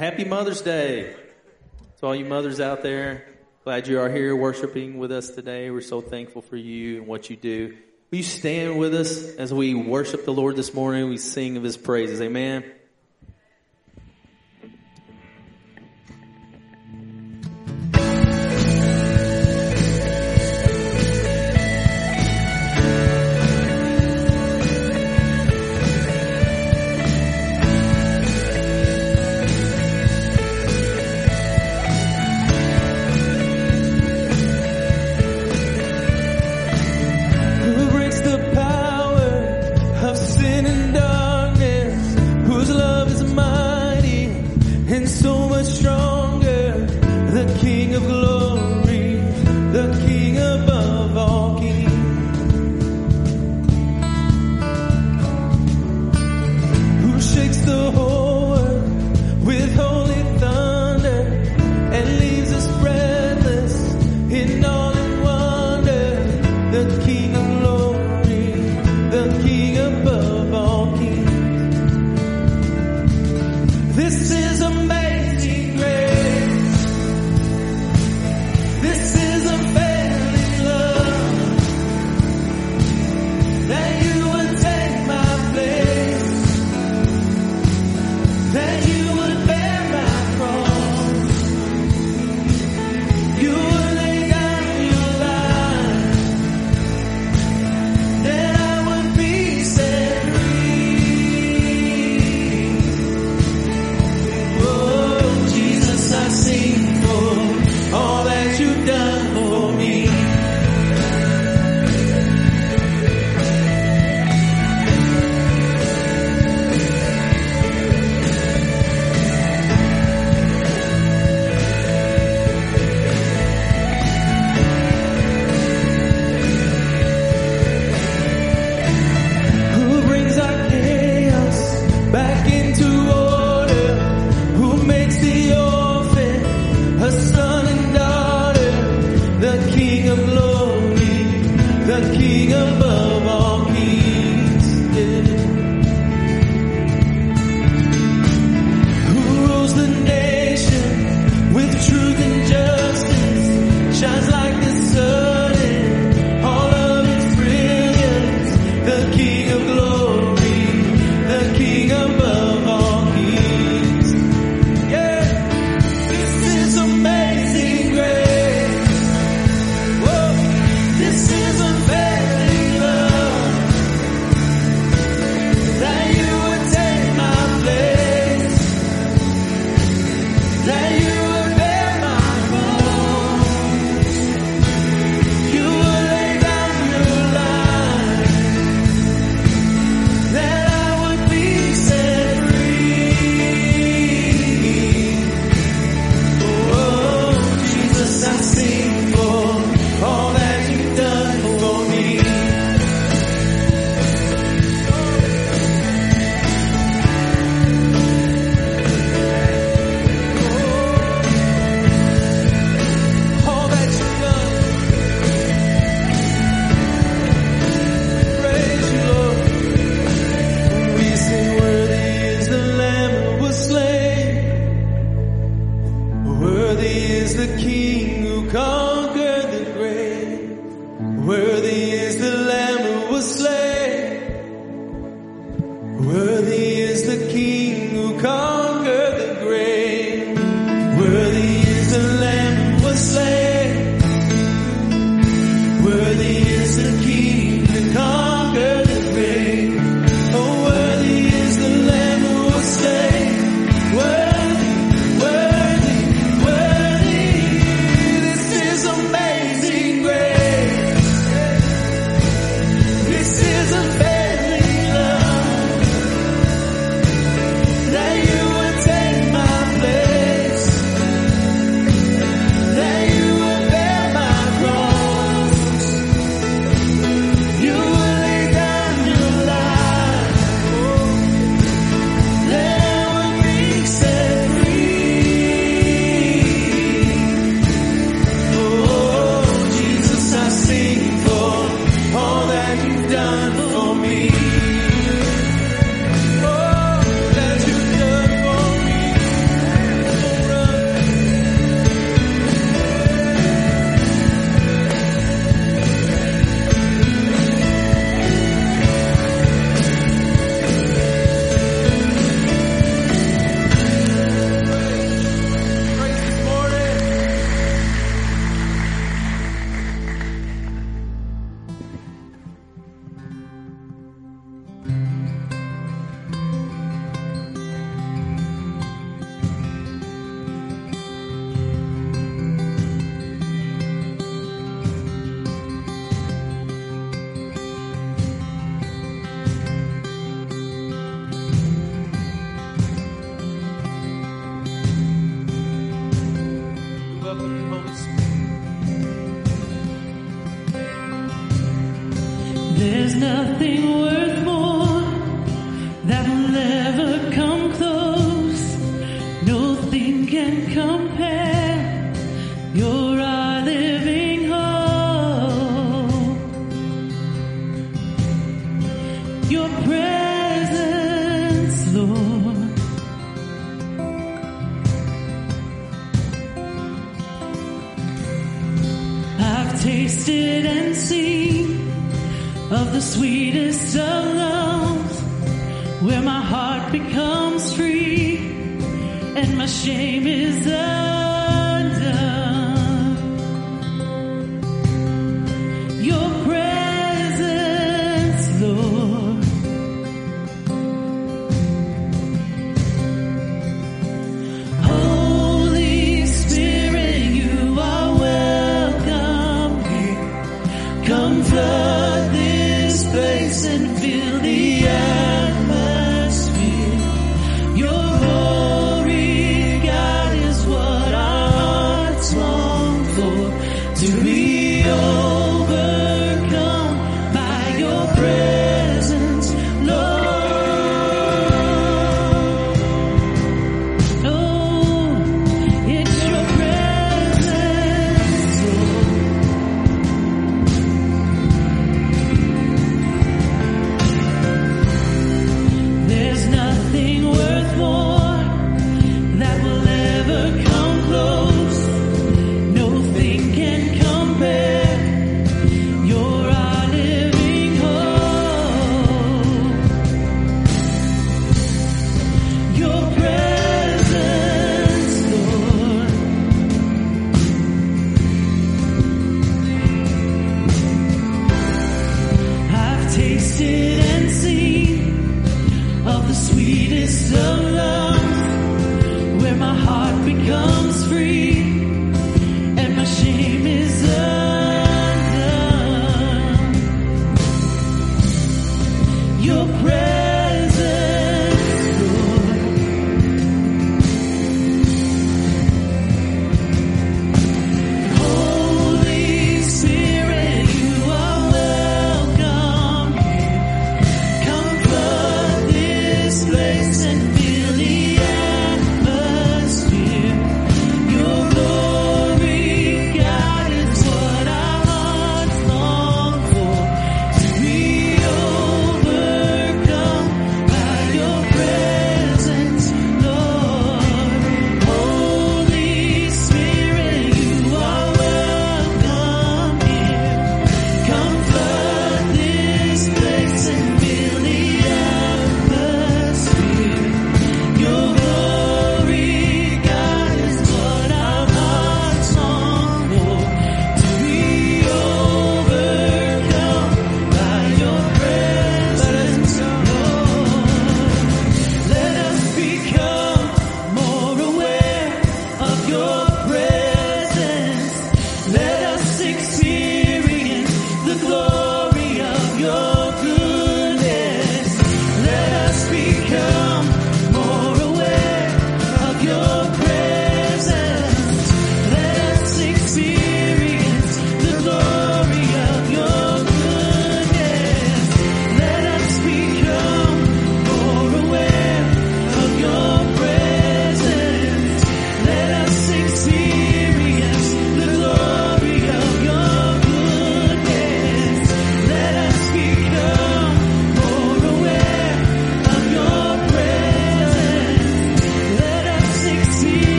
happy Mother's Day to all you mothers out there. Glad you are here worshiping with us today. We're so thankful for you and what you do. Will you stand with us as we worship the Lord this morning? We sing of his praises. Amen.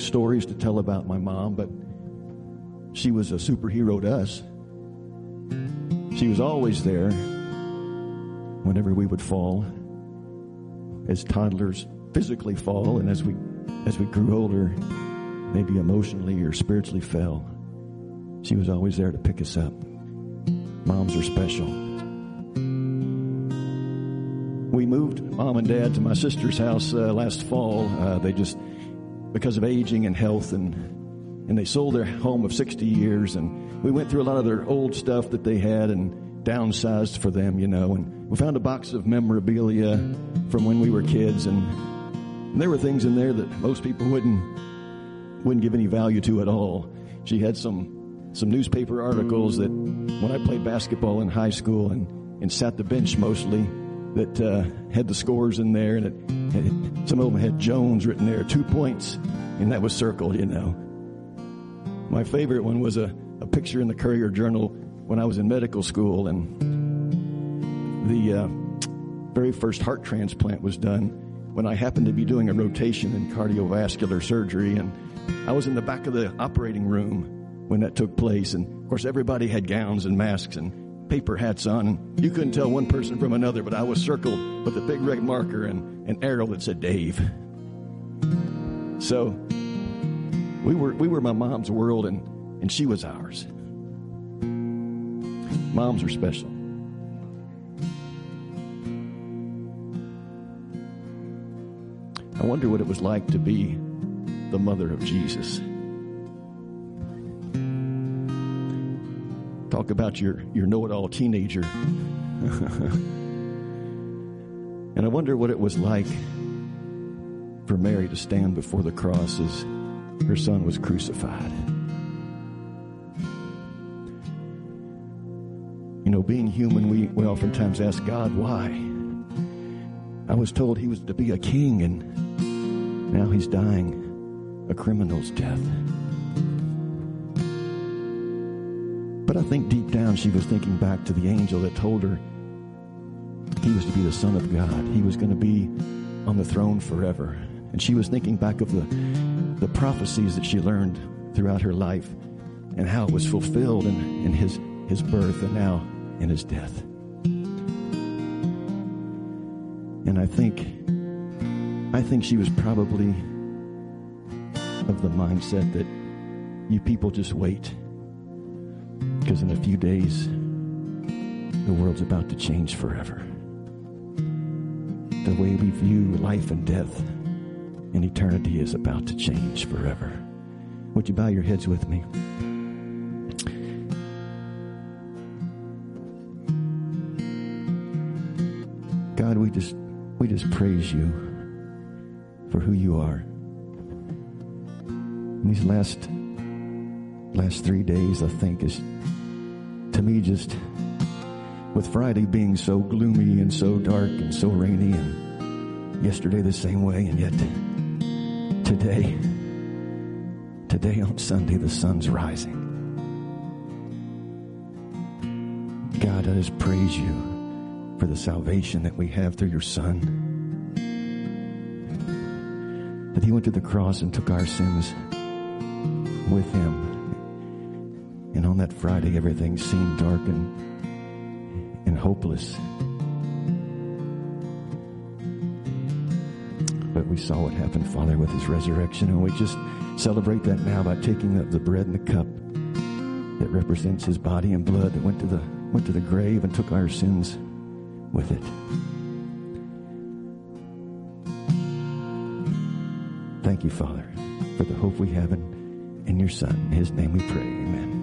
Stories to tell about my mom, but she was a superhero to us. She was always there whenever we would fall, as toddlers physically fall, and as we as we grew older, maybe emotionally or spiritually fell. She was always there to pick us up. Moms are special. We moved mom and dad to my sister's house uh, last fall. Uh, they just because of aging and health and and they sold their home of 60 years and we went through a lot of their old stuff that they had and downsized for them, you know, and we found a box of memorabilia from when we were kids and, and there were things in there that most people wouldn't wouldn't give any value to at all. She had some some newspaper articles that when I played basketball in high school and, and sat the bench mostly that uh, had the scores in there and it, it, some of them had Jones written there, two points, and that was circled, you know. My favorite one was a, a picture in the Courier Journal when I was in medical school, and the uh, very first heart transplant was done when I happened to be doing a rotation in cardiovascular surgery, and I was in the back of the operating room when that took place, and of course everybody had gowns and masks and paper hats on, and you couldn't tell one person from another, but I was circled with a big red marker and an arrow that said Dave. So we were we were my mom's world and and she was ours. Moms are special. I wonder what it was like to be the mother of Jesus. Talk about your, your know it all teenager. and I wonder what it was like for Mary to stand before the cross as her son was crucified. You know, being human, we, we oftentimes ask God, why? I was told he was to be a king, and now he's dying a criminal's death. But I think deep down she was thinking back to the angel that told her he was to be the Son of God. He was going to be on the throne forever. And she was thinking back of the, the prophecies that she learned throughout her life and how it was fulfilled in, in his, his birth and now in his death. And I think, I think she was probably of the mindset that you people just wait because in a few days, the world's about to change forever. The way we view life and death and eternity is about to change forever. Would you bow your heads with me? God, we just we just praise you for who you are. In these last last three days, I think is to me just with Friday being so gloomy and so dark and so rainy and yesterday the same way and yet today today on Sunday the sun's rising. God, I just praise you for the salvation that we have through your son. That he went to the cross and took our sins with him. That Friday, everything seemed dark and, and hopeless. But we saw what happened, Father, with his resurrection, and we just celebrate that now by taking up the bread and the cup that represents his body and blood that went to the went to the grave and took our sins with it. Thank thank you, Father, for the hope we have in, in your Son. In his name we pray. Amen.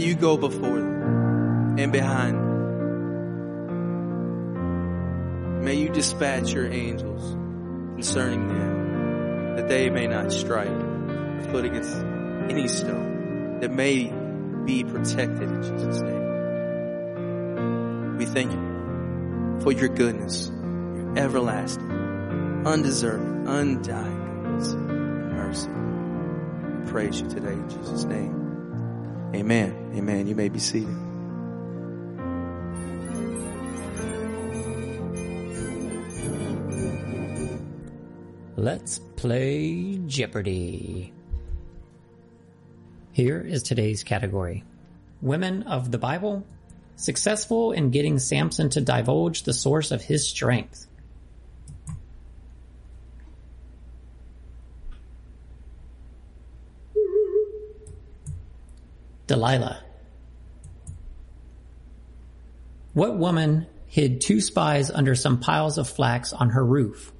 that you go before them and behind. May you dispatch your angels concerning them that they may not strike a foot against any stone that may be protected in Jesus' name. We thank you for your goodness, your everlasting, undeserved, undying goodness and mercy. We praise you today in Jesus' name. Amen. Amen. You may be seated. Let's play Jeopardy! Here is today's category Women of the Bible, successful in getting Samson to divulge the source of his strength. Delilah. What woman hid two spies under some piles of flax on her roof?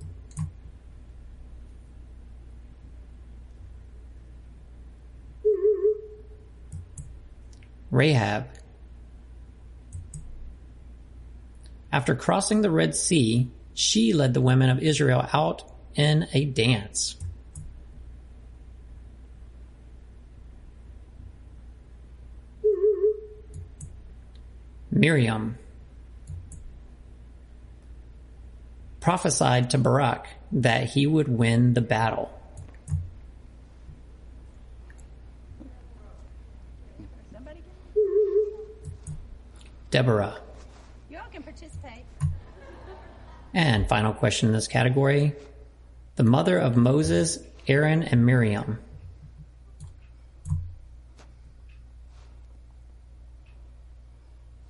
Rahab. After crossing the Red Sea, she led the women of Israel out in a dance. Miriam prophesied to Barak that he would win the battle. Deborah. You all can participate. And final question in this category the mother of Moses, Aaron, and Miriam.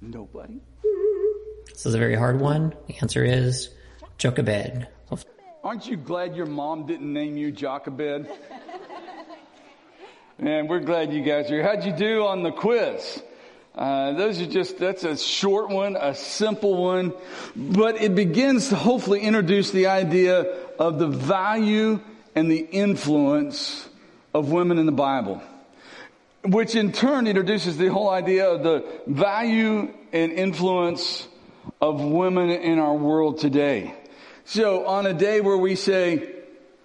Nobody. This is a very hard one. The answer is Jochebed. Aren't you glad your mom didn't name you Jochebed? Man, we're glad you guys are here. How'd you do on the quiz? Uh, those are just, that's a short one, a simple one, but it begins to hopefully introduce the idea of the value and the influence of women in the Bible, which in turn introduces the whole idea of the value and influence of women in our world today. So on a day where we say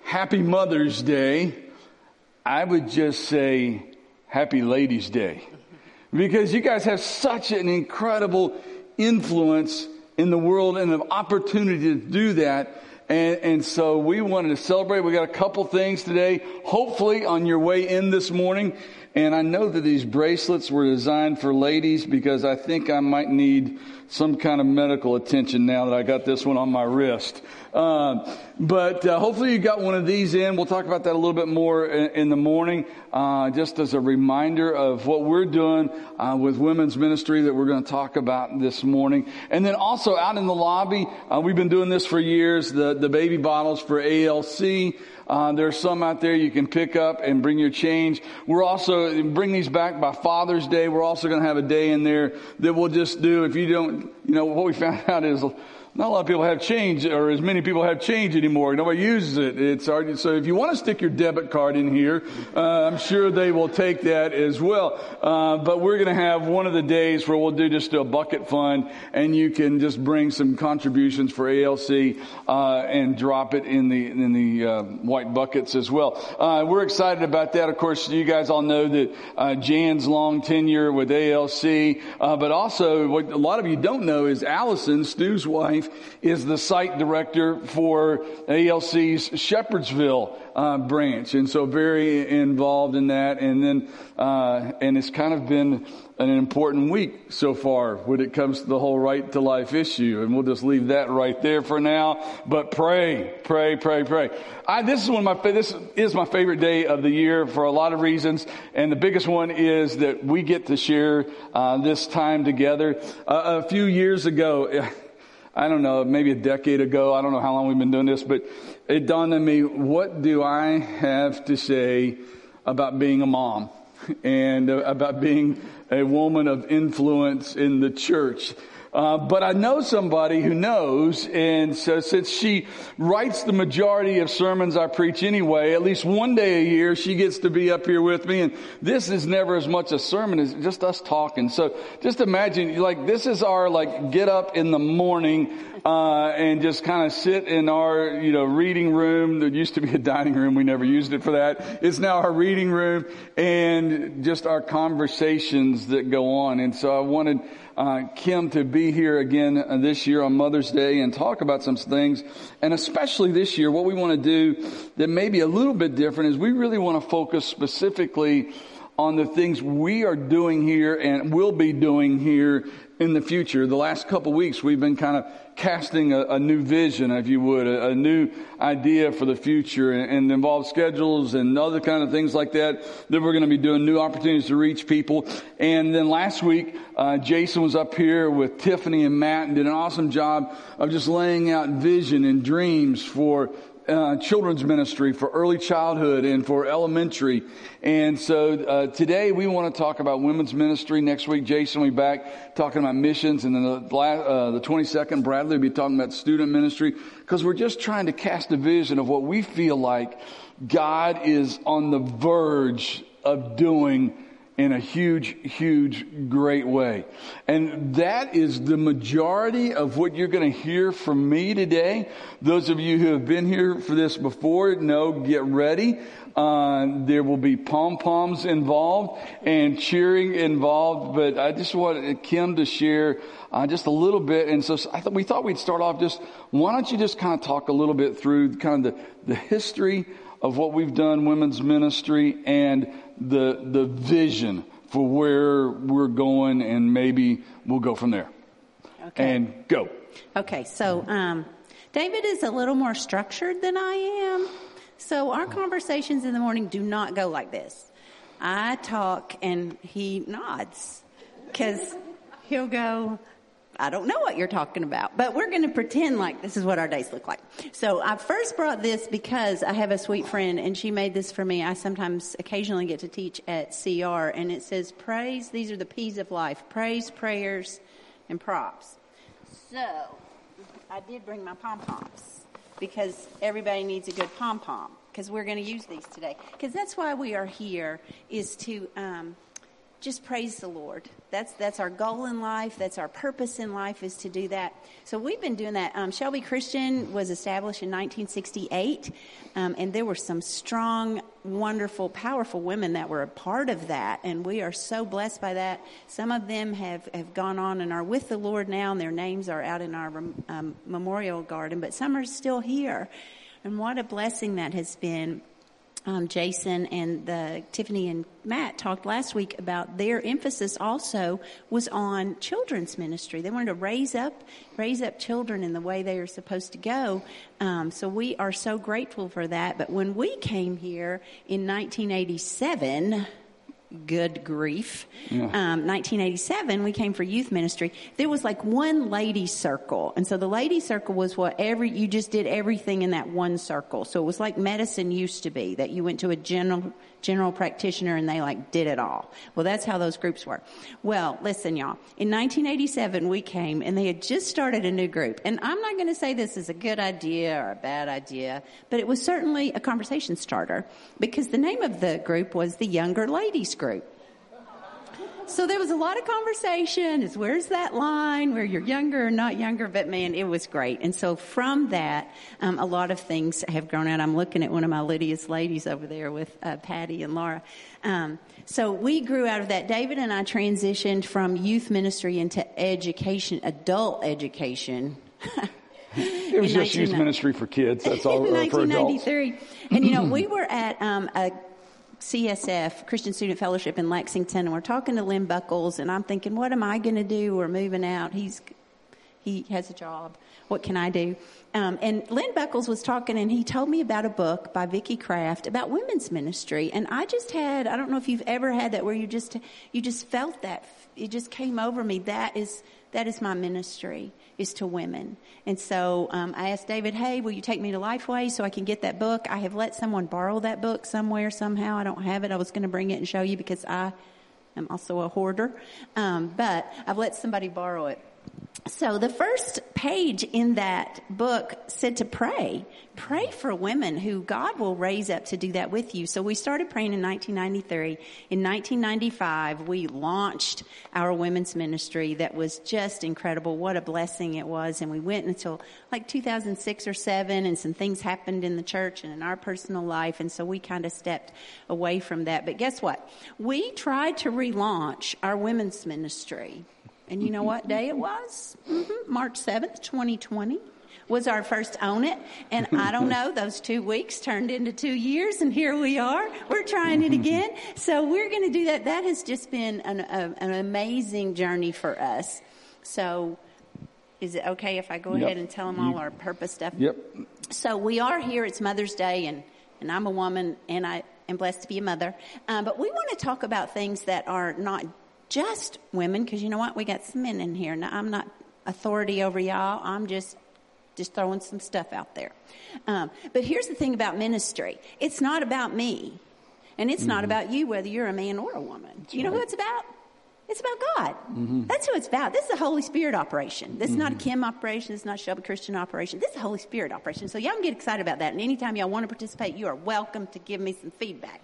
Happy Mother's Day, I would just say Happy Ladies Day because you guys have such an incredible influence in the world and an opportunity to do that. And, and, so we wanted to celebrate. We got a couple things today, hopefully on your way in this morning. And I know that these bracelets were designed for ladies because I think I might need some kind of medical attention now that I got this one on my wrist. Uh, but uh, hopefully you got one of these in. We'll talk about that a little bit more in, in the morning, uh, just as a reminder of what we're doing uh, with women's ministry that we're going to talk about this morning. And then also out in the lobby, uh, we've been doing this for years. The the baby bottles for ALC. Uh, there's some out there you can pick up and bring your change. We're also bring these back by Father's Day. We're also going to have a day in there that we'll just do. If you don't, you know, what we found out is not a lot of people have change, or as many people have change anymore. Nobody uses it. It's. So if you want to stick your debit card in here, uh, I'm sure they will take that as well. Uh, but we're going to have one of the days where we'll do just a bucket fund, and you can just bring some contributions for ALC uh, and drop it in the in the uh, white buckets as well. Uh, we're excited about that. Of course, you guys all know that uh, Jan's long tenure with ALC, but also what a lot of you don't know is Allison, Stu's wife is the site director for ALC's Shepherdsville uh, branch, and so very involved in that. And then, uh, and it's kind of been an important week so far when it comes to the whole right to life issue. And we'll just leave that right there for now. But pray, pray, pray, pray. I, this is one of my, this is my favorite day of the year for a lot of reasons. And the biggest one is that we get to share, uh, this time together. Uh, a few years ago, I don't know, maybe a decade ago. I don't know how long we've been doing this, but it dawned on me, what do I have to say about being a mom and about being a woman of influence in the church? Uh, but I know somebody who knows, and so since she writes the majority of sermons I preach anyway, at least one day a year she gets to be up here with me, and this is never as much a sermon as just us talking. So just imagine, like this is our like get up in the morning uh, and just kind of sit in our you know reading room. There used to be a dining room, we never used it for that. It's now our reading room, and just our conversations that go on. And so I wanted uh, Kim to be here again uh, this year on Mother's Day and talk about some things. And especially this year, what we want to do that may be a little bit different is we really want to focus specifically on the things we are doing here and will be doing here in the future. The last couple weeks, we've been kind of casting a, a new vision, if you would, a, a, new idea for the future and, and schedules and other kind of things like that. Then we're going to be doing new opportunities to reach people. And then last week, uh, Jason was up here with Tiffany and Matt and did an awesome job of just laying out vision and dreams for uh, children's ministry, for early childhood, and for elementary. And so uh, today we want to talk about women's ministry. Next week, Jason will be back talking about missions, and then the, uh, the 22nd, Bradley will be talking about student ministry because we're just trying to cast a vision of what we feel like God is on the verge of doing in a huge, huge, great way. And that is the majority of what you're going to hear from me today. Those of you who have been here for this before know, get ready. Uh, there will be pom poms involved and cheering involved, but I just wanted Kim to share uh, just a little bit. And so I thought we thought we'd start off just. Why don't you just kind of talk a little bit through kind of the, the history of what we've done, women's ministry, and the, the vision for where we're going and maybe we'll go from there. Okay. And go. Okay, so um, David is a little more structured than I am. So our conversations in the morning do not go like this. I talk and he nods because he'll go, I don't know what you're talking about, but we're going to pretend like this is what our days look like. So I first brought this because I have a sweet friend and she made this for me. I sometimes occasionally get to teach at CR and it says praise. These are the P's of life. Praise, prayers, and props. So I did bring my pom poms because everybody needs a good pom pom because we're going to use these today. Because that's why we are here is to, um, just praise the Lord. That's that's our goal in life. That's our purpose in life is to do that. So we've been doing that. Um, Shelby Christian was established in 1968, um, and there were some strong, wonderful, powerful women that were a part of that, and we are so blessed by that. Some of them have have gone on and are with the Lord now, and their names are out in our um, memorial garden. But some are still here, and what a blessing that has been um, Jason and the Tiffany and Matt talked last week about their emphasis also was on children's ministry. They wanted to raise up raise up children in the way they are supposed to go. Um, so we are so grateful for that. But when we came here in 1987 good grief. Yeah. Um, 1987, we came for youth ministry. There was like one lady circle. And so the lady circle was what every, you just did everything in that one circle. So it was like medicine used to be, that you went to a general, general practitioner and they like did it all. Well, that's how those groups were. Well, listen y'all. In 1987, we came and they had just started a new group. And I'm not going to say this is a good idea or a bad idea, but it was certainly a conversation starter because the name of the group was the Younger Ladies Group. So there was a lot of conversation is where's that line where you're younger or not younger, but man, it was great. And so from that, um, a lot of things have grown out. I'm looking at one of my Lydia's ladies over there with uh, Patty and Laura. Um, so we grew out of that. David and I transitioned from youth ministry into education, adult education. it was just youth ministry for kids. That's all. in 1993, and you know we were at um, a CSF, Christian Student Fellowship in Lexington, and we're talking to Lynn Buckles, and I'm thinking, what am I going to do? We're moving out. He's he has a job. What can I do? Um, and Lynn Buckles was talking, and he told me about a book by Vickie Kraft about women's ministry. And I just had, I don't know if you've ever had that where you just, you just felt that, it just came over me. That is, that is my ministry is to women. And so um, I asked David, hey, will you take me to Lifeway so I can get that book? I have let someone borrow that book somewhere, somehow. I don't have it. I was going to bring it and show you because I am also a hoarder. Um, but I've let somebody borrow it. So the first page in that book said to pray. Pray for women who God will raise up to do that with you. So we started praying in 1993. In 1995, we launched our women's ministry that was just incredible. What a blessing it was. And we went until like 2006 or 7 and some things happened in the church and in our personal life. And so we kind of stepped away from that. But guess what? We tried to relaunch our women's ministry and you know what day it was? Mm-hmm. March 7th, 2020 was our first own it. And I don't know, those two weeks turned into two years and here we are. We're trying it again. So we're going to do that. That has just been an, a, an amazing journey for us. So, is it okay if I go Yep. ahead and tell them all our purpose stuff? Yep. So we are here. It's Mother's Day, and and I'm a woman, and I am blessed to be a mother. Um, but we want to talk about things that are not just women, because you know what? We got some men in here. Now, I'm not authority over y'all. I'm just just throwing some stuff out there. Um, but here's the thing about ministry: it's not about me, and it's not about you, whether you're a man or a woman. you know who it's about? It's about God. Mm-hmm. That's who it's about. This is a Holy Spirit operation. This is not a mm-hmm. Kim operation. This is not a Shelby Christian operation. This is a Holy Spirit operation. So y'all can get excited about that. And anytime y'all want to participate, you are welcome to give me some feedback.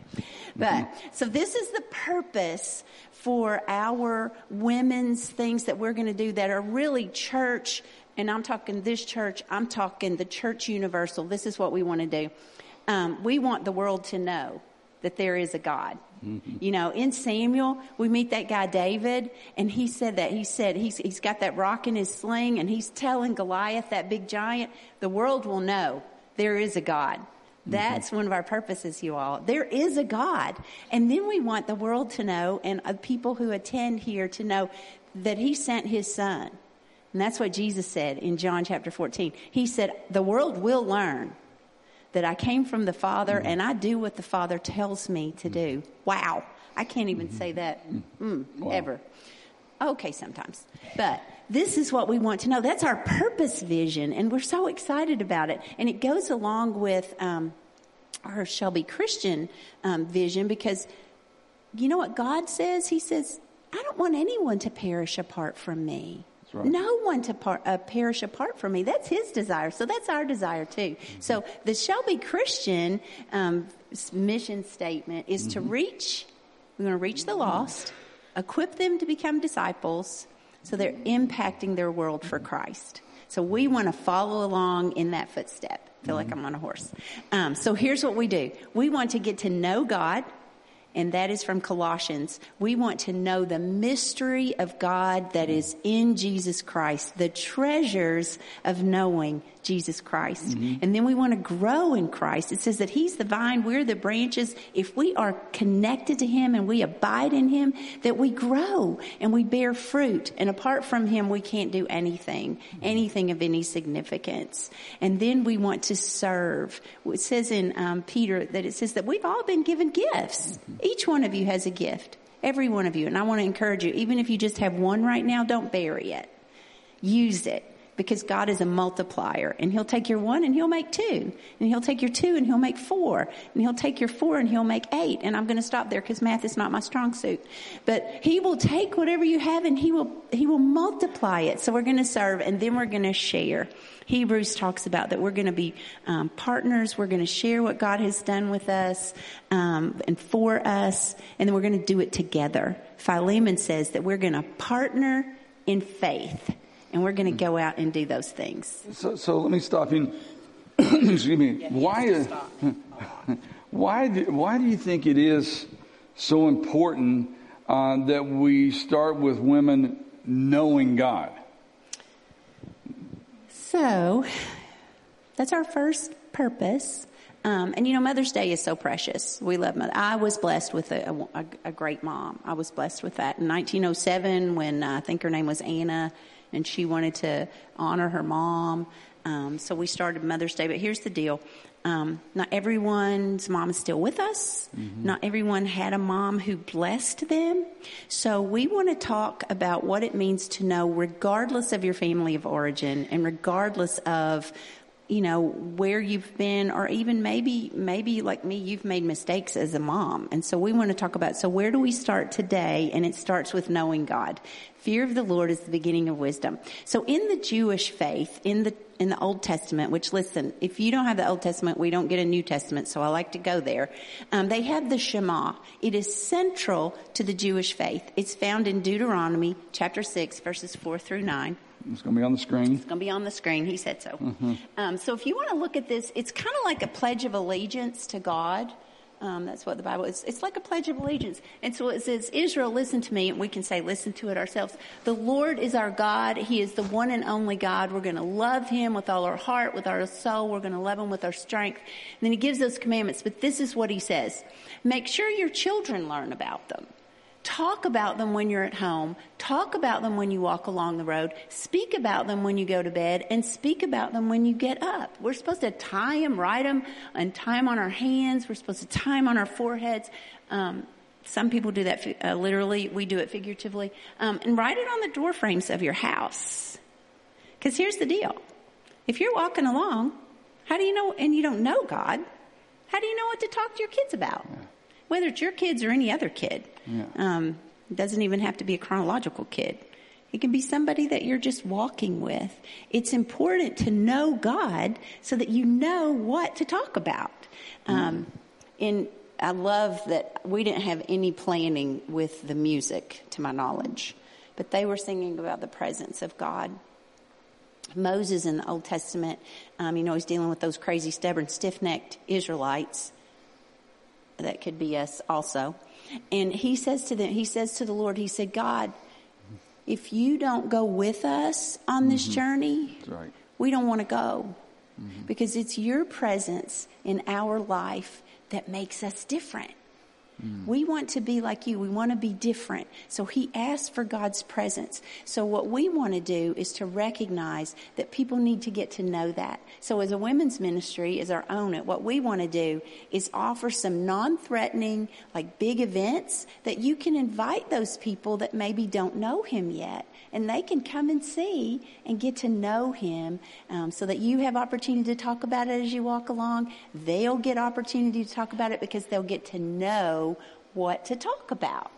But mm-hmm. so this is the purpose for our women's things that we're going to do that are really church. And I'm talking this church. I'm talking the church universal. This is what we want to do. Um, we want the world to know that there is a God. You know, in Samuel, we meet that guy David, and he said that he said he's he's got that rock in his sling, and he's telling Goliath, that big giant, the world will know there is a God. That's one of our purposes, you all. There is a God, and then we want the world to know, and uh, people who attend here to know that He sent His Son, and that's what Jesus said in John chapter fourteen. He said, "The world will learn." That I came from the Father and I do what the Father tells me to do. Wow. I can't even say that mm, ever. Okay, sometimes. But this is what we want to know. That's our purpose vision, and we're so excited about it. And it goes along with um, our Shelby Christian um, vision because you know what God says? He says, I don't want anyone to perish apart from me. Right. No one to par- uh, perish apart from me. That's his desire. So that's our desire too. So the Shelby Christian um, mission statement is to reach, we're going to reach the lost, equip them to become disciples so they're impacting their world for Christ. So we want to follow along in that footstep. I feel like I'm on a horse. Um, so here's what we do. We want to get to know God and that is from Colossians. We want to know the mystery of God that is in Jesus Christ, the treasures of knowing Jesus Christ. And then we want to grow in Christ. It says that He's the vine, we're the branches. If we are connected to Him and we abide in Him, that we grow and we bear fruit. And apart from Him, we can't do anything, anything of any significance. And then we want to serve. It says in um, Peter that it says that we've all been given gifts. Each one of you has a gift. Every one of you. And I want to encourage you, even if you just have one right now, don't bury it. Use it. Because God is a multiplier and he'll take your one and he'll make two and he'll take your two and he'll make four and he'll take your four and he'll make eight. And I'm going to stop there because math is not my strong suit, but he will take whatever you have and he will, he will multiply it. So we're going to serve and then we're going to share. Hebrews talks about that we're going to be um, partners. We're going to share what God has done with us um, and for us, and then we're going to do it together. Philemon says that we're going to partner in faith, and we're going to go out and do those things. So, so let me stop you. Excuse me. why? why? Do, why do you think it is so important uh, that we start with women knowing God? So that's our first purpose. Um, and you know, Mother's Day is so precious. We love Mother. I was blessed with a, a, a great mom. I was blessed with that in 1907 when uh, I think her name was Anna, and she wanted to honor her mom. Um, so we started Mother's Day. But here's the deal: um, not everyone's mom is still with us. Not everyone had a mom who blessed them. So we want to talk about what it means to know, regardless of your family of origin, and regardless of you know where you've been or even maybe maybe like me you've made mistakes as a mom. And so we want to talk about so where do we start today? And it starts with knowing god. Fear of the lord is the beginning of wisdom. So in the jewish faith in the in the old testament which listen if you don't have the old testament we don't get a new testament so i like to go there um, they have the shema. It is central to the jewish faith. It's found in deuteronomy chapter 6 verses 4 through 9 It's going to be on the screen. it's going to be on the screen. He said so. Um, so if you want to look at this, it's kind of like a pledge of allegiance to God. Um, that's what the Bible is. It's like a pledge of allegiance. And so it says, Israel, listen to me. And we can say, listen to it ourselves. The Lord is our God. He is the one and only God. We're going to love him with all our heart, with our soul. We're going to love him with our strength. And then he gives those commandments. But this is what he says. Make sure your children learn about them. Talk about them when you're at home. Talk about them when you walk along the road. Speak about them when you go to bed and speak about them when you get up. We're supposed to tie them, write them, and tie them on our hands. We're supposed to tie them on our foreheads. Um, some people do that uh, literally. We do it figuratively. Um, and write it on the door frames of your house. Because here's the deal. If you're walking along, how do you know, and you don't know God, how do you know what to talk to your kids about? Whether it's your kids or any other kid. Yeah. Um, it doesn't even have to be a chronological kid. It can be somebody that you're just walking with. It's important to know God so that you know what to talk about. Um, and I love that we didn't have any planning with the music, to my knowledge, but they were singing about the presence of God. Moses in the Old Testament, um, you know, he's dealing with those crazy, stubborn, stiff necked Israelites. That could be us also. And he says to them, he says to the Lord, he said, God, if you don't go with us on this Mm-hmm. journey, right. we don't want to go. Mm-hmm. Because it's your presence in our life that makes us different. Mm. We want to be like you. We want to be different. So he asked for God's presence. So what we want to do is to recognize that people need to get to know that. So as a women's ministry, as our own it, what we want to do is offer some non-threatening, like big events that you can invite those people that maybe don't know him yet. And they can come and see and get to know him um, so that you have opportunity to talk about it as you walk along. They'll get opportunity to talk about it because they'll get to know what to talk about.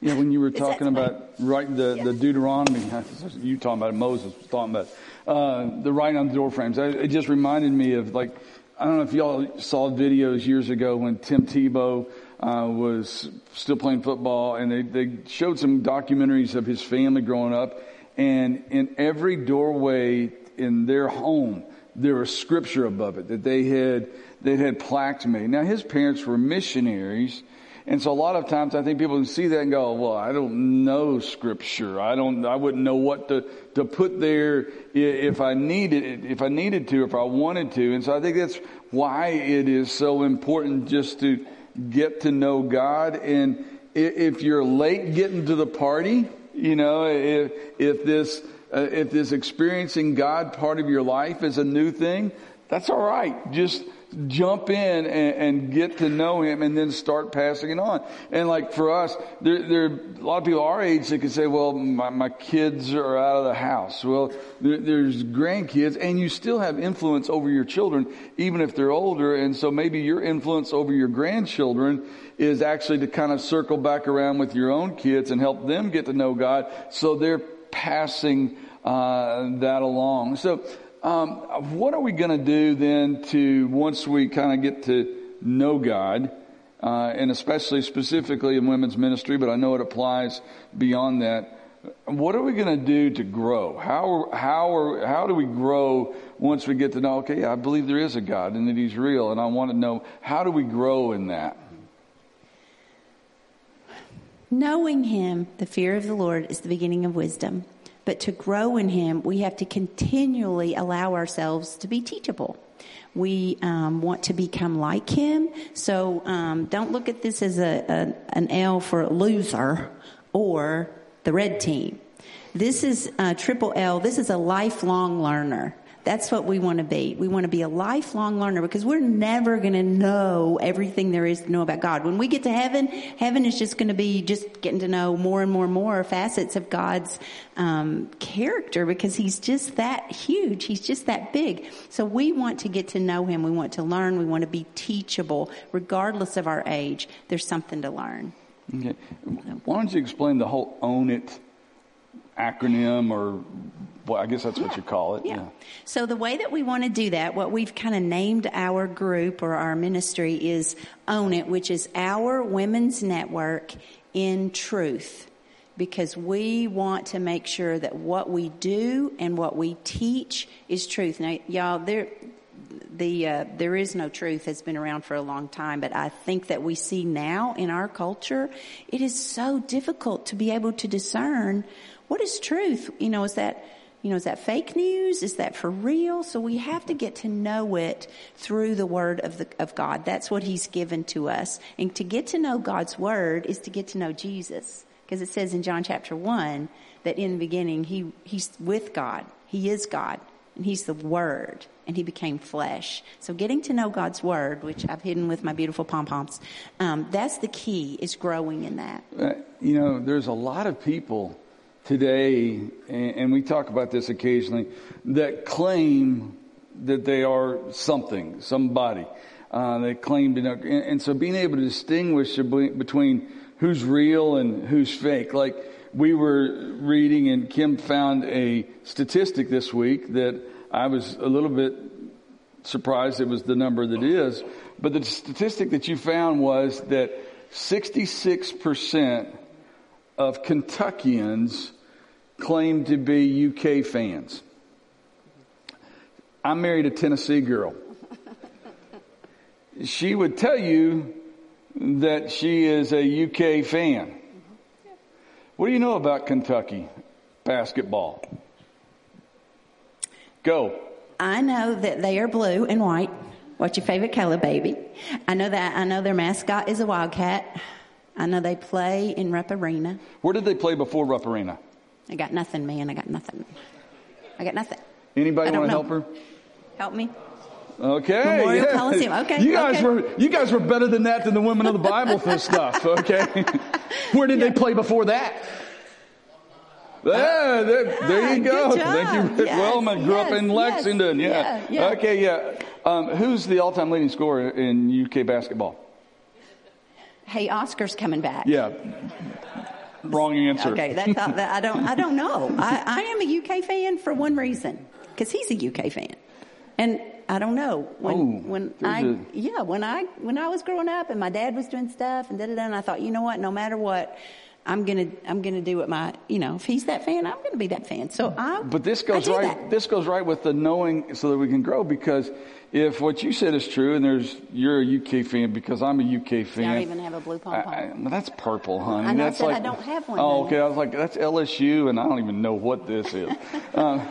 Yeah, when you were talking about writing the, Yeah. the Deuteronomy, you talking about it, Moses was talking about uh, the writing on the door frames. I, it just reminded me of like I don't know if y'all saw videos years ago when Tim Tebow uh, was still playing football, and they they showed some documentaries of his family growing up, and in every doorway in their home there was scripture above it that they had they had plaques made. Now his parents were missionaries. And so a lot of times I think people can see that and go, well, I don't know scripture. I don't, I wouldn't know what to, to put there if I needed if I needed to, if I wanted to. And so I think that's why it is so important just to get to know God. And if you're late getting to the party, you know, if, if this, uh, if this experiencing God part of your life is a new thing, that's all right. Just jump in and, and get to know Him and then start passing it on. And like for us, there, there are a lot of people our age that can say, well, my, my kids are out of the house. Well, there, there's grandkids and you still have influence over your children, even if they're older. And so maybe your influence over your grandchildren is actually to kind of circle back around with your own kids and help them get to know God. So they're passing uh, that along. So um, what are we going to do then to once we kind of get to know God, uh, and especially specifically in women's ministry, but I know it applies beyond that. What are we going to do to grow? How how are, how do we grow once we get to know? Okay, I believe there is a God and that He's real, and I want to know how do we grow in that. Knowing Him, the fear of the Lord, is the beginning of wisdom. But to grow in Him, we have to continually allow ourselves to be teachable. We um, want to become like Him. So um, don't look at this as a, a an L for a loser or the red team. This is triple L. This is a lifelong learner. That's what we want to be. We want to be a lifelong learner because we're never going to know everything there is to know about God. When we get to heaven, heaven is just going to be just getting to know more and more and more facets of God's um, character because He's just that huge. He's just that big. So we want to get to know Him. We want to learn. We want to be teachable, regardless of our age. There's something to learn. Okay. Why don't you explain the whole own it acronym or well, I guess that's what you call it. Yeah. So the way that we want to do that, what we've kind of named our group or our ministry is Own It, which is our women's network in truth. Because we want to make sure that what we do and what we teach is truth. Now, y'all, there, the uh, there is no truth has been around for a long time, but I think that we see now in our culture, it is so difficult to be able to discern what is truth. You know, is that you know, is that fake news? Is that for real? So we have to get to know it through the word of the, of God. That's what he's given to us. And to get to know God's word is to get to know Jesus. Because it says in John chapter one that in the beginning he, he's with God. He is God and he's the word and he became flesh. So getting to know God's word, which I've hidden with my beautiful pom poms, um, that's the key is growing in that. Uh, you know, there's a lot of people today, and, we talk about this occasionally, that claim that they are something, somebody. Uh, they claim to know, and, and so being able to distinguish between who's real and who's fake, like we were reading, and Kim found a statistic this week that I was a little bit surprised it was the number that is. But the statistic that you found was that 66% of Kentuckians claim to be UK fans. I married a Tennessee girl. She would tell you that she is a UK fan. What do you know about Kentucky basketball? Go. I know that they are blue and white. What's your favorite color, baby? I know that. I know their mascot is a wildcat. I know they play in Rupp Arena. Where did they play before Rupp Arena? I got nothing, man. I got nothing. I got nothing. Anybody want to help her? Help me. Okay. Memorial yeah. Coliseum. Okay, You guys okay. were you guys were better than that than the women of the Bible for stuff. Okay. Where did they play before that? There, there, there you good go. Thank you, Rick Yes, Wellman. Grew up yes, in yes. Lexington. Yeah. Yeah, yeah. Okay. Yeah. Um, who's the all-time leading scorer in UK basketball? Hey, Oscar's coming back. Yeah. Wrong answer. Okay, that's all, that I don't. I don't know. I, I am a UK fan for one reason, because he's a UK fan, and I don't know when Oh, when I a- yeah when I when I was growing up and my dad was doing stuff and da da da, and I thought, you know what, no matter what. I'm gonna, I'm gonna do what my, you know, if he's that fan, I'm gonna be that fan. So I, But this goes right. that. This goes right with the knowing, so that we can grow. Because if what you said is true, and there's you're a UK fan because I'm a UK fan. I don't even have a blue pom pom. That's purple, honey. I know, I that's said I like, don't have one, Oh, okay. I was like, that's LSU, and I don't even know what this is. uh,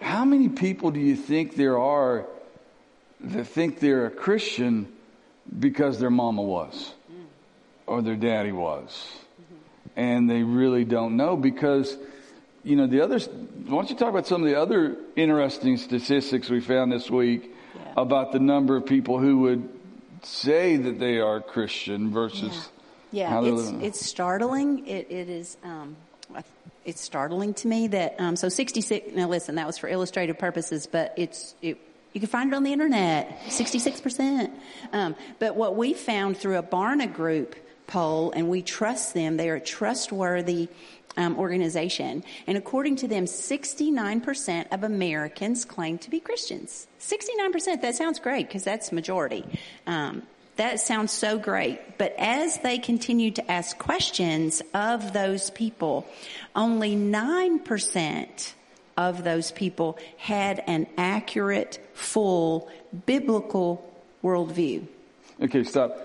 how many people do you think there are that think they're a Christian because their mama was, or their daddy was, and they really don't know because you know the others. Why don't you talk about some of the other interesting statistics we found this week Yeah. about the number of people who would say that they are Christian versus Yeah, how it's it's startling. It it is. Um, it's startling to me that um, so 66. Now listen, that was for illustrative purposes, but it's it. You can find it on the internet. 66 percent. Um, but what we found through a Barna Group poll, and we trust them. They are a trustworthy. Um, organization, and according to them, 69% of Americans claim to be Christians. 69%, that sounds great because that's majority. Um, that sounds so great. But as they continue to ask questions of those people, only 9% of those people had an accurate, full, biblical worldview. okay, stop.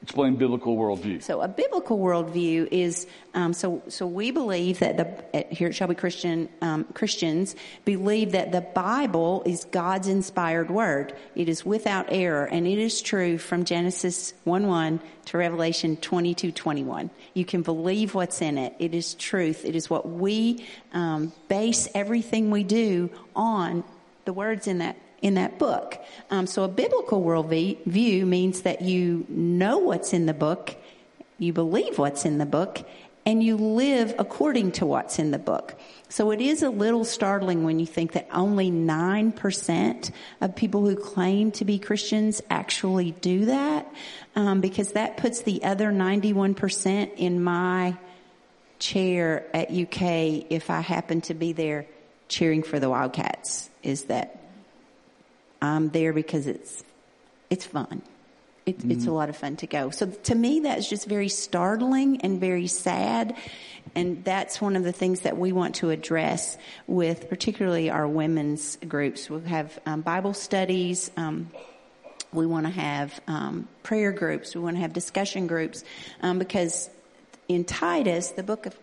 Explain biblical worldview. So a biblical worldview is um, so. So we believe that the here at Shelby Christian um, Christians believe that the Bible is God's inspired word. It is without error, and it is true from Genesis one one to Revelation twenty two twenty one. You can believe what's in it. It is truth. It is what we um, base everything we do on. The words in that in that book. Um, so a biblical worldview means that you know what's in the book, you believe what's in the book, and you live according to what's in the book. So it is a little startling when you think that only 9% of people who claim to be Christians actually do that, um, because that puts the other 91% in my chair at UK if I happen to be there cheering for the Wildcats is that I'm there because it's it's fun. It, It's a lot of fun to go. So to me, that's just very startling and very sad. And that's one of the things that we want to address with particularly our women's groups. We'll have um, Bible studies. Um, we want to have um, prayer groups. We want to have discussion groups um, because in Titus, the book of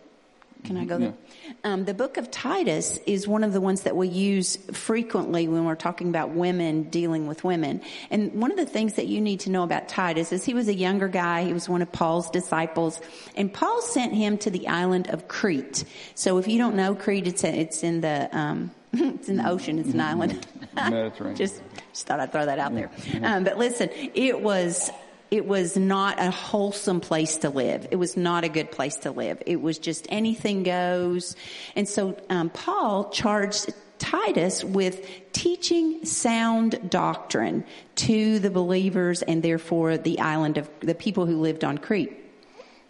Can I go there? Um, the book of Titus is one of the ones that we use frequently when we're talking about women dealing with women. And one of the things that you need to know about Titus is he was a younger guy. He was one of Paul's disciples. And Paul sent him to the island of Crete. So if you don't know Crete, it's, it's in the, um, it's in the ocean. It's an island. Mediterranean. just, just thought I'd throw that out there. Um, but listen, it was, it was not a wholesome place to live. It was not a good place to live. It was just anything goes. And so, um, Paul charged Titus with teaching sound doctrine to the believers and therefore the island of the people who lived on Crete.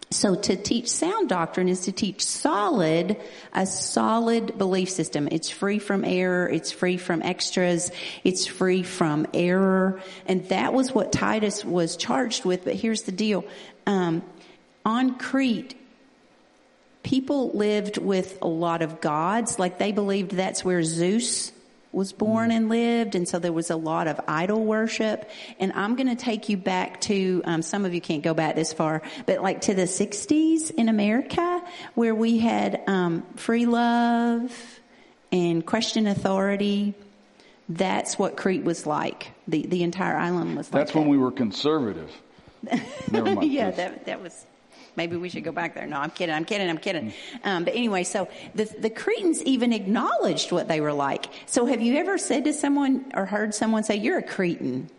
So to teach sound doctrine is to teach solid, a solid belief system. It's free from error. It's free from extras. It's free from error. And that was what Titus was charged with. But here's the deal. Um, on Crete, people lived with a lot of gods. Like they believed that's where Zeus was born and lived, and so there was a lot of idol worship. And I'm going to take you back to um, some of you can't go back this far, but like to the '60s in America, where we had um, free love and question authority. That's what Crete was like. The the entire island was like. That's when that. we were conservative. Never mind. yeah, that that was. Maybe we should go back there. No, I'm kidding. I'm kidding. I'm kidding. Um, but anyway, so the the Cretans even acknowledged what they were like. So have you ever said to someone or heard someone say, "You're a Cretan"?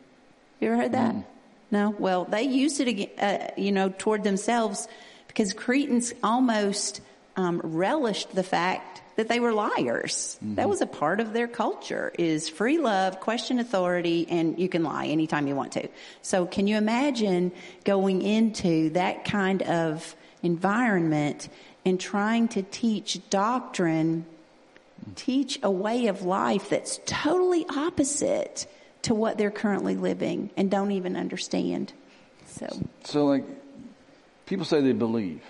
You ever heard that? No. Well, they used it uh, you know, toward themselves because Cretans almost um, relished the fact that they were liars. Mm-hmm. That was a part of their culture is free love, question authority, and you can lie anytime you want to. So can you imagine going into that kind of environment and trying to teach doctrine, teach a way of life that's totally opposite to what they're currently living and don't even understand. So So, like, people say they believe,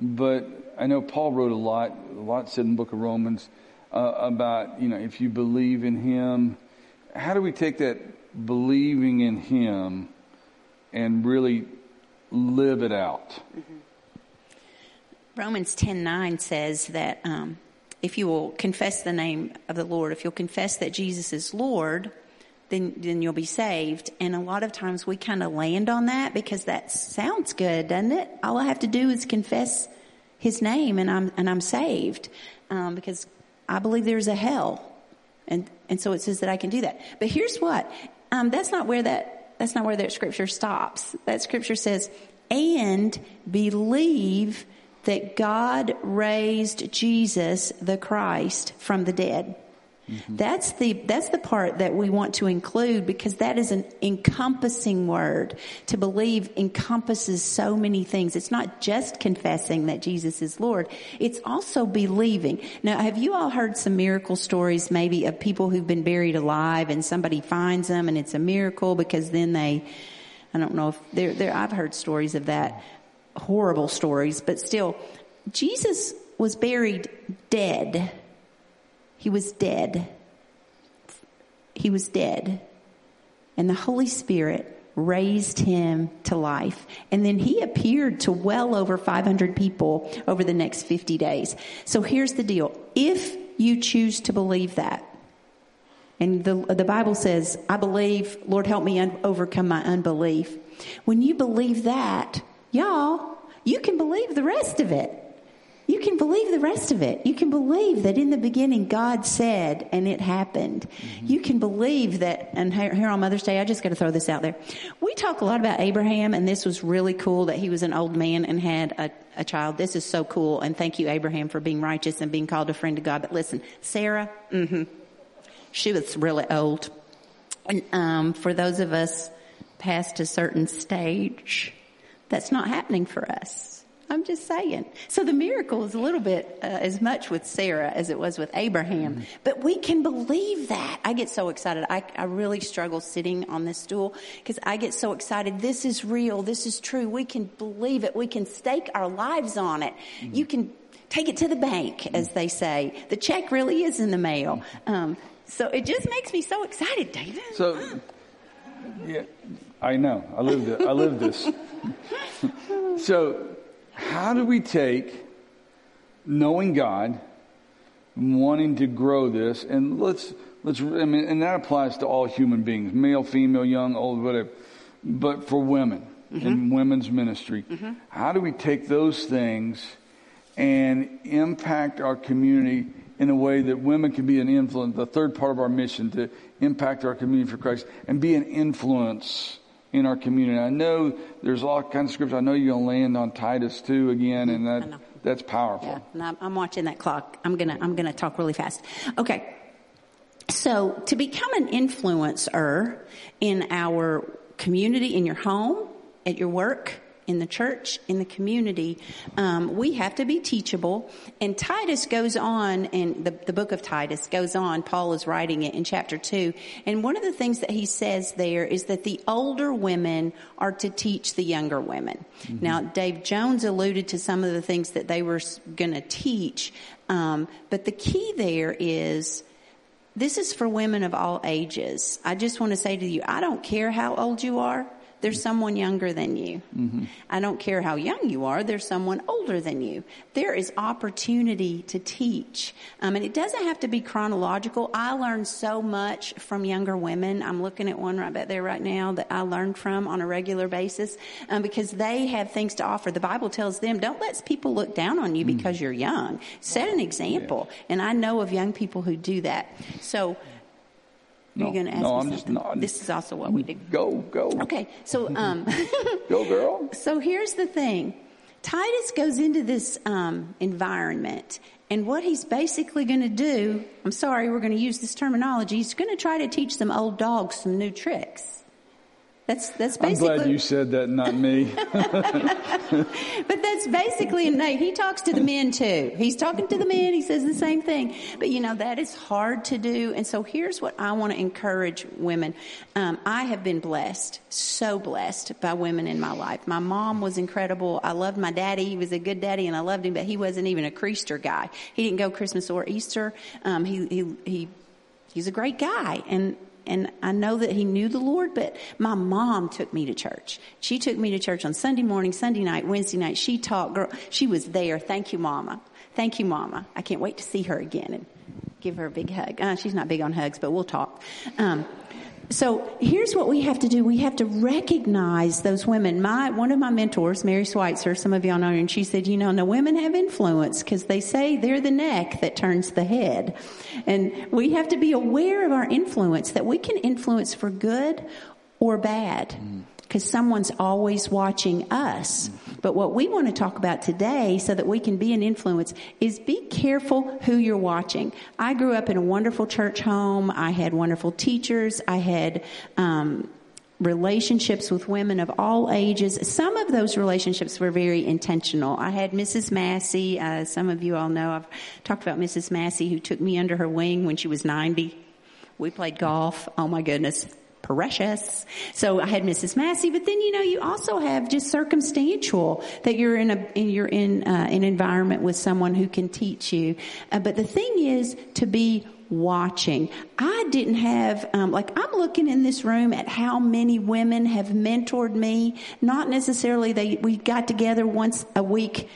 but I know Paul wrote a lot. A lot said in the Book of Romans uh, about you know if you believe in Him. How do we take that believing in Him and really live it out? Romans 10:9 says that um, if you will confess the name of the Lord, if you'll confess that Jesus is Lord, then then you'll be saved. And a lot of times we kind of land on that because that sounds good, doesn't it? All I have to do is confess His name, and I'm and I'm saved um, because I believe there's a hell, and and so it says that I can do that. But here's what: um, that's not where that that's not where that scripture stops. That scripture says, and believe that God raised Jesus the Christ from the dead. Mm-hmm. That's the that's the part that we want to include because that is an encompassing word. To believe encompasses so many things. It's not just confessing that Jesus is Lord. It's also believing. Now, have you all heard some miracle stories maybe of people who've been buried alive and somebody finds them and it's a miracle because then they I don't know if there there I've heard stories of that horrible stories, but still Jesus was buried dead. He was dead. He was dead. And the Holy Spirit raised him to life. And then he appeared to well over 500 people over the next 50 days. So here's the deal. If you choose to believe that, and the, the Bible says, I believe, Lord, help me un- overcome my unbelief. When you believe that, y'all, you can believe the rest of it. You can believe the rest of it. You can believe that in the beginning God said and it happened. You can believe that, and here, here on Mother's Day, I just got to throw this out there. We talk a lot about Abraham and this was really cool that he was an old man and had a, a child. This is so cool and thank you Abraham for being righteous and being called a friend of God. But listen, Sarah, mm-hmm, she was really old. And, um, for those of us past a certain stage, that's not happening for us. I'm just saying. So the miracle is a little bit uh, as much with Sarah as it was with Abraham. But we can believe that. I get so excited. I, I really struggle sitting on this stool because I get so excited. This is real. This is true. We can believe it. We can stake our lives on it. You can take it to the bank, as they say. The check really is in the mail. Um, so it just makes me so excited, David. So, yeah, I know. I lived it. I lived this. so, how do we take knowing God, wanting to grow this, and let's let's. I mean, and that applies to all human beings, male, female, young, old, whatever. But for women in mm-hmm. women's ministry, mm-hmm. how do we take those things and impact our community in a way that women can be an influence? The third part of our mission to impact our community for Christ and be an influence in our community. I know there's all kinds of scriptures. I know you're going to land on Titus two again, and that that's powerful. Yeah, and I'm, I'm watching that clock. I'm gonna I'm gonna talk really fast. Okay. So to become an influencer in our community, in your home, at your work, in the church, in the community, um, we have to be teachable. And Titus goes on, and the, the book of Titus goes on. Paul is writing it in chapter two, and one of the things that he says there is that the older women are to teach the younger women. Now, Dave Jones alluded to some of the things that they were going to teach, um, but the key there is this is for women of all ages. I just want to say to you, I don't care how old you are. There's someone younger than you. I don't care how young you are. There's someone older than you. There is opportunity to teach. Um, and it doesn't have to be chronological. I learned so much from younger women. I'm looking at one right back there right now that I learned from on a regular basis um, because they have things to offer. The Bible tells them, don't let people look down on you because you're young. Set an example. And I know of young people who do that. So, are No, you going to ask no, me I'm just something? nodding. This is also what we do. Go, go, Okay, so um, go, girl. so here's the thing. Titus goes into this um, environment, and what he's basically going to do. I'm sorry, we're going to use this terminology. He's going to try to teach some old dogs some new tricks. That's that's I'm basically. glad you said that, not me. But that's basically Nate. He talks to the men too. He's talking to the men. He says the same thing. But you know that is hard to do. And so here's what I want to encourage women. Um, I have been blessed, so blessed by women in my life. My mom was incredible. I loved my daddy. He was a good daddy, and I loved him. But he wasn't even a Creaster guy. He didn't go Christmas or Easter. Um, he he he he's a great guy and and I know that he knew the Lord, but my mom took me to church. She took me to church on Sunday morning, Sunday night, Wednesday night. She taught girl. She was there. Thank you, mama. Thank you, mama. I can't wait to see her again and give her a big hug. Uh, she's not big on hugs, but we'll talk. Um, so here's what we have to do. We have to recognize those women. My, one of my mentors, Mary Schweitzer, some of y'all know her, and she said, you know, no, women have influence because they say they're the neck that turns the head. And we have to be aware of our influence, that we can influence for good or bad mm. Because someone's always watching us. But what we want to talk about today so that we can be an influence is be careful who you're watching. I grew up in a wonderful church home. I had wonderful teachers. I had, um, relationships with women of all ages. Some of those relationships were very intentional. I had Mrs. Massey. Uh, some of you all know I've talked about Mrs. Massey who took me under her wing when she was 90. We played golf. Oh my goodness. Precious. So I had Mrs. Massey, but then you know you also have just circumstantial that you're in a you're in uh, an environment with someone who can teach you. Uh, but the thing is to be watching. I didn't have, um, like, I'm looking in this room at how many women have mentored me. Not necessarily they, we got together once a week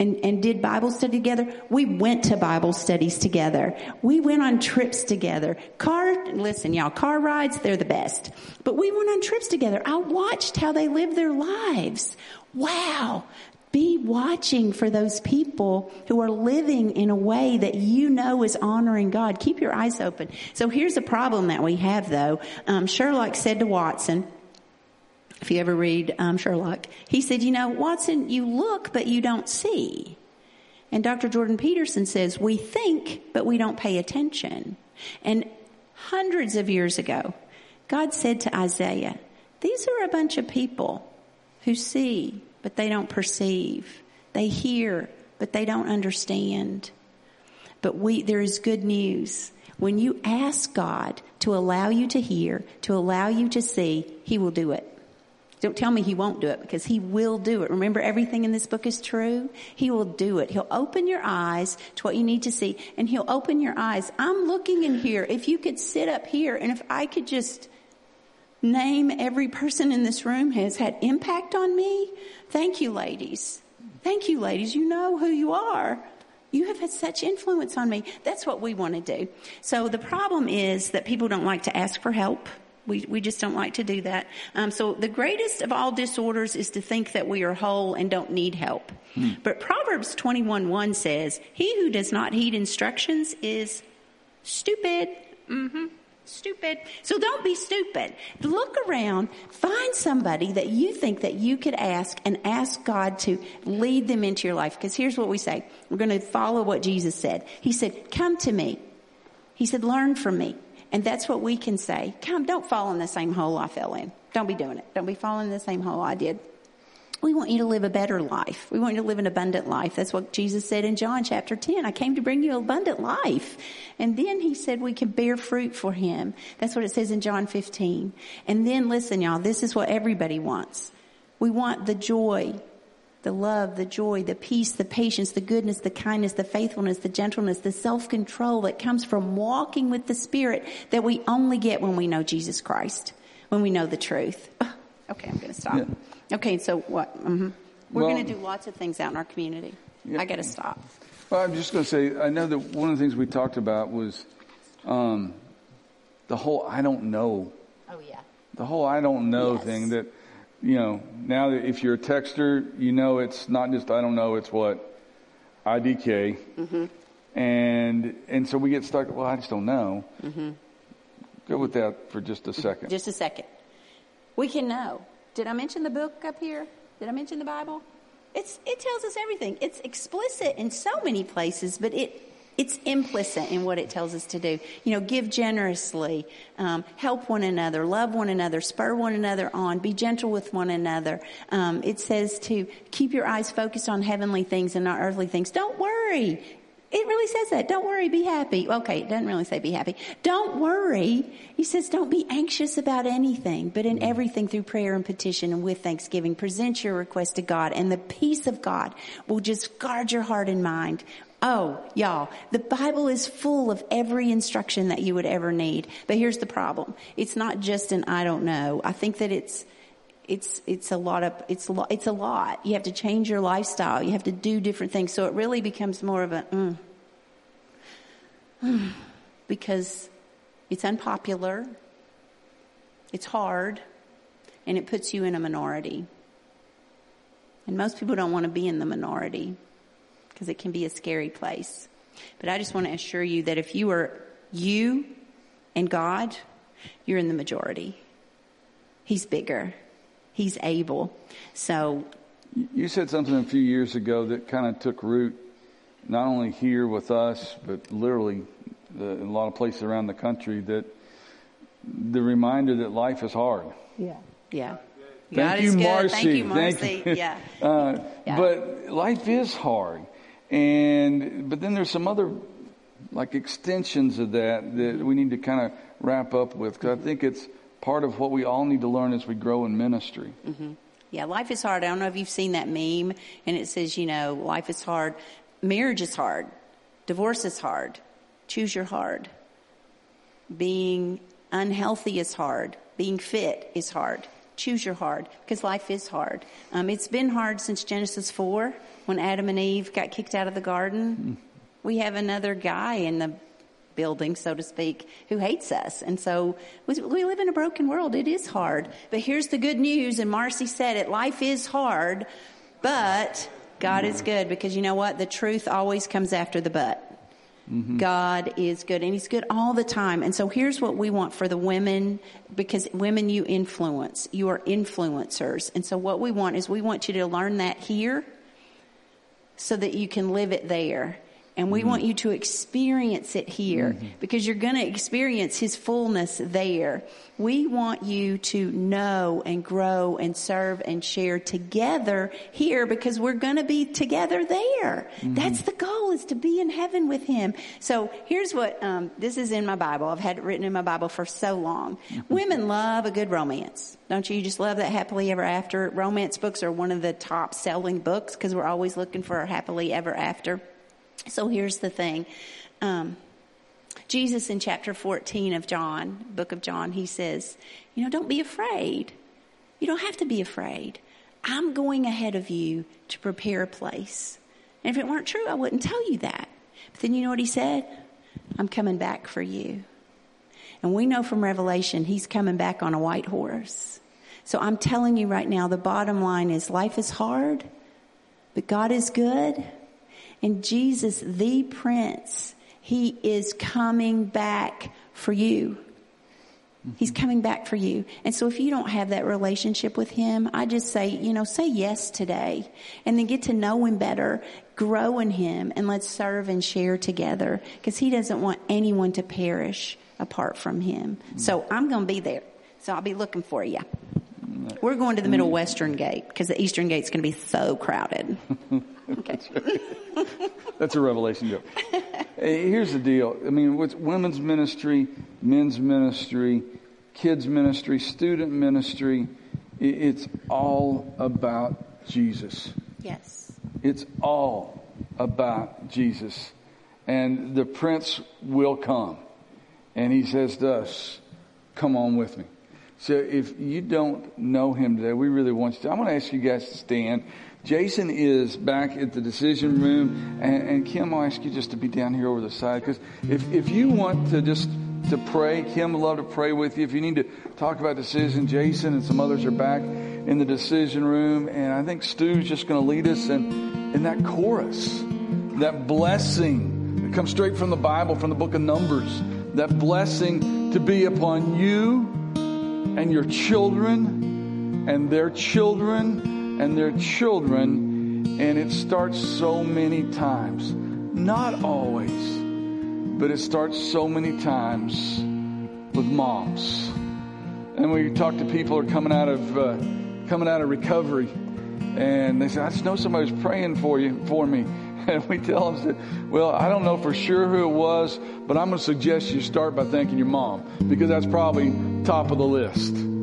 and, and did Bible study together. We went to Bible studies together. We went on trips together. Car, listen y'all, car rides, they're the best. But we went on trips together. I watched how they lived their lives. Wow. Be watching for those people who are living in a way that you know is honoring God. Keep your eyes open. So here's a problem that we have though. Um, Sherlock said to Watson, if you ever read um, Sherlock, he said, you know, Watson, you look, but you don't see. And Dr. Jordan Peterson says, we think, but we don't pay attention. And hundreds of years ago, God said to Isaiah, these are a bunch of people who see, but they don't perceive. They hear, but they don't understand. But we, there is good news. When you ask God to allow you to hear, to allow you to see, He will do it. Don't tell me he won't do it because he will do it. Remember everything in this book is true? He will do it. He'll open your eyes to what you need to see and he'll open your eyes. I'm looking in here. If you could sit up here and if I could just name every person in this room has had impact on me. Thank you ladies. Thank you ladies. You know who you are. You have had such influence on me. That's what we want to do. So the problem is that people don't like to ask for help. We, we just don't like to do that. Um, so the greatest of all disorders is to think that we are whole and don't need help. But Proverbs 21 1 says, He who does not heed instructions is stupid. hmm Stupid. So don't be stupid. Look around, find somebody that you think that you could ask and ask God to lead them into your life. Because here's what we say. We're going to follow what Jesus said. He said, come to me. He said, learn from me. And that's what we can say. Come, don't fall in the same hole I fell in. Don't be doing it. Don't be falling in the same hole I did. We want you to live a better life. We want you to live an abundant life. That's what Jesus said in John chapter 10. I came to bring you abundant life. And then he said we can bear fruit for him. That's what it says in John 15. And then listen, y'all, this is what everybody wants. We want the joy, the love, the joy, the peace, the patience, the goodness, the kindness, the faithfulness, the gentleness, the self-control that comes from walking with the Spirit that we only get when we know Jesus Christ, when we know the truth. Okay, I'm going to stop. Yeah. Okay, so what? hmm We're Well- going to do lots of things out in our community. I got to stop. Well, I'm just going to say, I know that one of the things we talked about was um, the whole I don't know, Oh yeah. the whole I don't know Yes. thing that, you know, now that if you're a texter, you know it's not just I don't know, it's what? IDK. Mm-hmm. And, and so we get stuck, well, I just don't know. Go with that for just a second. Just a second. We can know. Did I mention the book up here? Did I mention the Bible? It's it tells us everything. It's explicit in so many places, but it it's implicit in what it tells us to do. You know, give generously, um, help one another, love one another, spur one another on, be gentle with one another. Um, it says to keep your eyes focused on heavenly things and not earthly things. Don't worry. It really says that. Don't worry, be happy. Okay, it doesn't really say be happy. Don't worry. He says don't be anxious about anything, but in everything through prayer and petition and with thanksgiving, present your request to God and the peace of God will just guard your heart and mind. Oh, y'all, the Bible is full of every instruction that you would ever need. But here's the problem. It's not just an I don't know. I think that it's it's it's a lot of it's a lot it's a lot. You have to change your lifestyle. You have to do different things. So it really becomes more of a mm, mm, because it's unpopular, it's hard, and it puts you in a minority. And most people don't want to be in the minority because it can be a scary place. But I just want to assure you that if you are you and God, you're in the majority. He's bigger. He's able. So You said something a few years ago that kind of took root, not only here with us, but literally the, in a lot of places around the country. That the reminder that life is hard. yeah. Yeah. Thank God you, is good. Marcy. Thank you, Marcy. Thank you. Yeah. Uh, Yeah. But life is hard, and but then there's some other like extensions of that that we need to kind of wrap up with because I think it's part of what we all need to learn as we grow in ministry. Yeah, life is hard. I don't know if you've seen that meme and it says, you know, life is hard. Marriage is hard. Divorce is hard. Choose your hard. Being unhealthy is hard. Being fit is hard. Choose your hard because life is hard. Um, it's been hard since Genesis 4 when Adam and Eve got kicked out of the garden. We have another guy in the building, so to speak, who hates us. And so we, we live in a broken world. It is hard. But here's the good news, and Marcy said it life is hard, but God is good because you know what? The truth always comes after the but. Mm-hmm. God is good and he's good all the time. And so here's what we want for the women because women you influence. You are influencers. And so what we want is we want you to learn that here so that you can live it there. And we mm-hmm. want you to experience it here mm-hmm. because you're going to experience his fullness there. We want you to know and grow and serve and share together here because we're going to be together there. Mm-hmm. That's the goal is to be in heaven with him. So here's what, um, this is in my Bible. I've had it written in my Bible for so long. Women love a good romance. Don't you? You just love that happily ever after. Romance books are one of the top selling books because we're always looking for a happily ever after. So here's the thing. Um, Jesus in chapter 14 of John, book of John, he says, you know, don't be afraid. You don't have to be afraid. I'm going ahead of you to prepare a place. And if it weren't true, I wouldn't tell you that. But then you know what he said? I'm coming back for you. And we know from Revelation, he's coming back on a white horse. So I'm telling you right now, the bottom line is life is hard, but God is good. And Jesus, the Prince, he is coming back for you. Mm-hmm. He's coming back for you. And so if you don't have that relationship with him, I just say, you know, say yes today and then get to know him better, grow in him and let's serve and share together because he doesn't want anyone to perish apart from him. Mm-hmm. So I'm going to be there. So I'll be looking for you. Mm-hmm. We're going to the middle western gate because the eastern gate's going to be so crowded. Okay. That's a revelation joke. Hey, Here's the deal. I mean, with women's ministry, men's ministry, kids ministry, student ministry, it's all about Jesus. Yes. It's all about Jesus. And the prince will come. And he says to us, come on with me. So if you don't know him today, we really want you to. I'm going to ask you guys to stand. Jason is back at the decision room. And, and Kim, I'll ask you just to be down here over the side. Because if, if you want to just to pray, Kim would love to pray with you. If you need to talk about decision, Jason and some others are back in the decision room. And I think Stu's just going to lead us in, in that chorus, that blessing that comes straight from the Bible, from the book of Numbers. That blessing to be upon you and your children and their children and their children. And it starts so many times. Not always, but it starts so many times with moms. And we talk to people who are coming out of uh, coming out of recovery, and they say, "I just know somebody's praying for you for me." And we tell them, "Well, I don't know for sure who it was, but I'm going to suggest you start by thanking your mom because that's probably top of the list."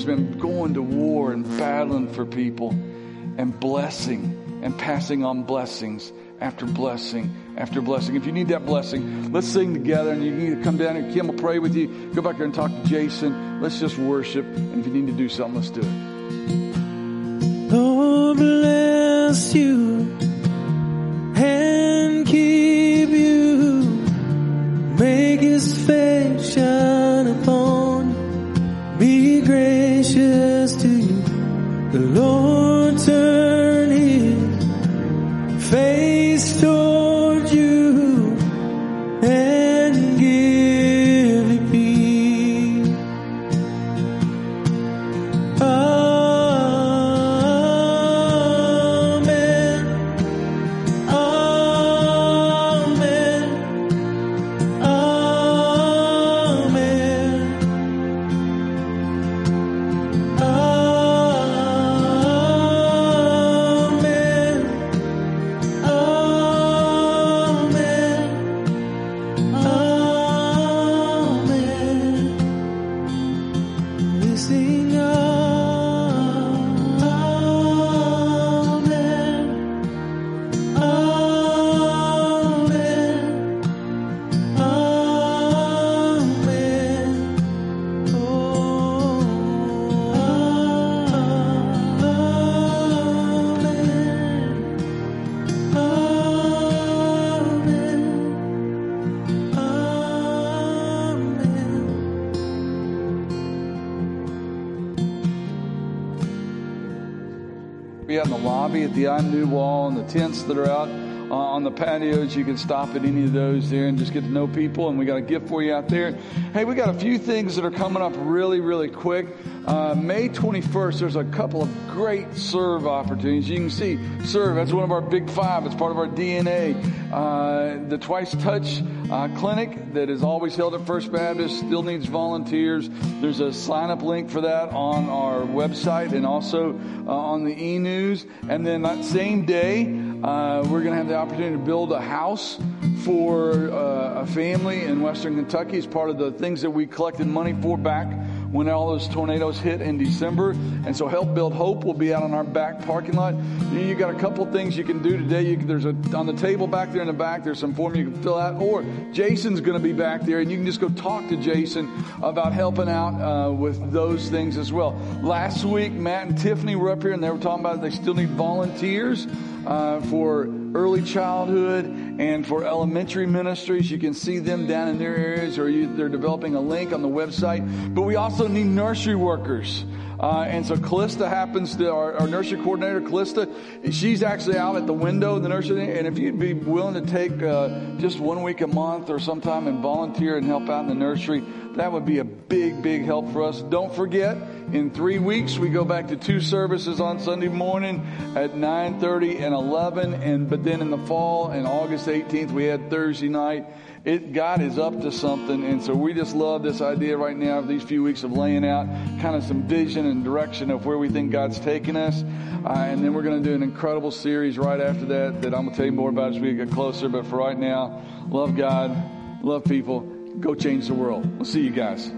Just been going to war and battling for people, and blessing and passing on blessings after blessing after blessing. If you need that blessing, let's sing together and you need to come down and Kim will pray with you. Go back there and talk to Jason. Let's just worship. And if you need to do something, let's do it. Lord bless you and keep you. Make his face shine The Lord You can stop at any of those there and just get to know people. And we got a gift for you out there. Hey, we got a few things that are coming up really, really quick. Uh, May 21st, there's a couple of great serve opportunities. You can see serve, that's one of our big five. It's part of our DNA. Uh, the Twice Touch uh, Clinic that is always held at First Baptist still needs volunteers. There's a sign up link for that on our website and also uh, on the e news. And then that same day, uh, we're going to have the opportunity to build a house for uh, a family in Western Kentucky as part of the things that we collected money for back when all those tornadoes hit in December. And so Help Build Hope will be out on our back parking lot. You, you got a couple things you can do today. You there's a, on the table back there in the back, there's some form you can fill out. Or Jason's going to be back there and you can just go talk to Jason about helping out uh, with those things as well. Last week, Matt and Tiffany were up here and they were talking about they still need volunteers uh, for early childhood and for elementary ministries. You can see them down in their areas or you, they're developing a link on the website. But we also need nursery workers. Uh, and so Callista happens to, our, our, nursery coordinator, Callista, she's actually out at the window in the nursery. And if you'd be willing to take uh, just one week a month or sometime and volunteer and help out in the nursery, that would be a big, big help for us. Don't forget, in three weeks, we go back to two services on Sunday morning at 9.30 and 11. And, but then in the fall, and August 18th, we had Thursday night it, God is up to something. And so we just love this idea right now of these few weeks of laying out kind of some vision and direction of where we think God's taking us. Uh, and then we're going to do an incredible series right after that that I'm going to tell you more about as we get closer. But for right now, love God, love people, go change the world. We'll see you guys.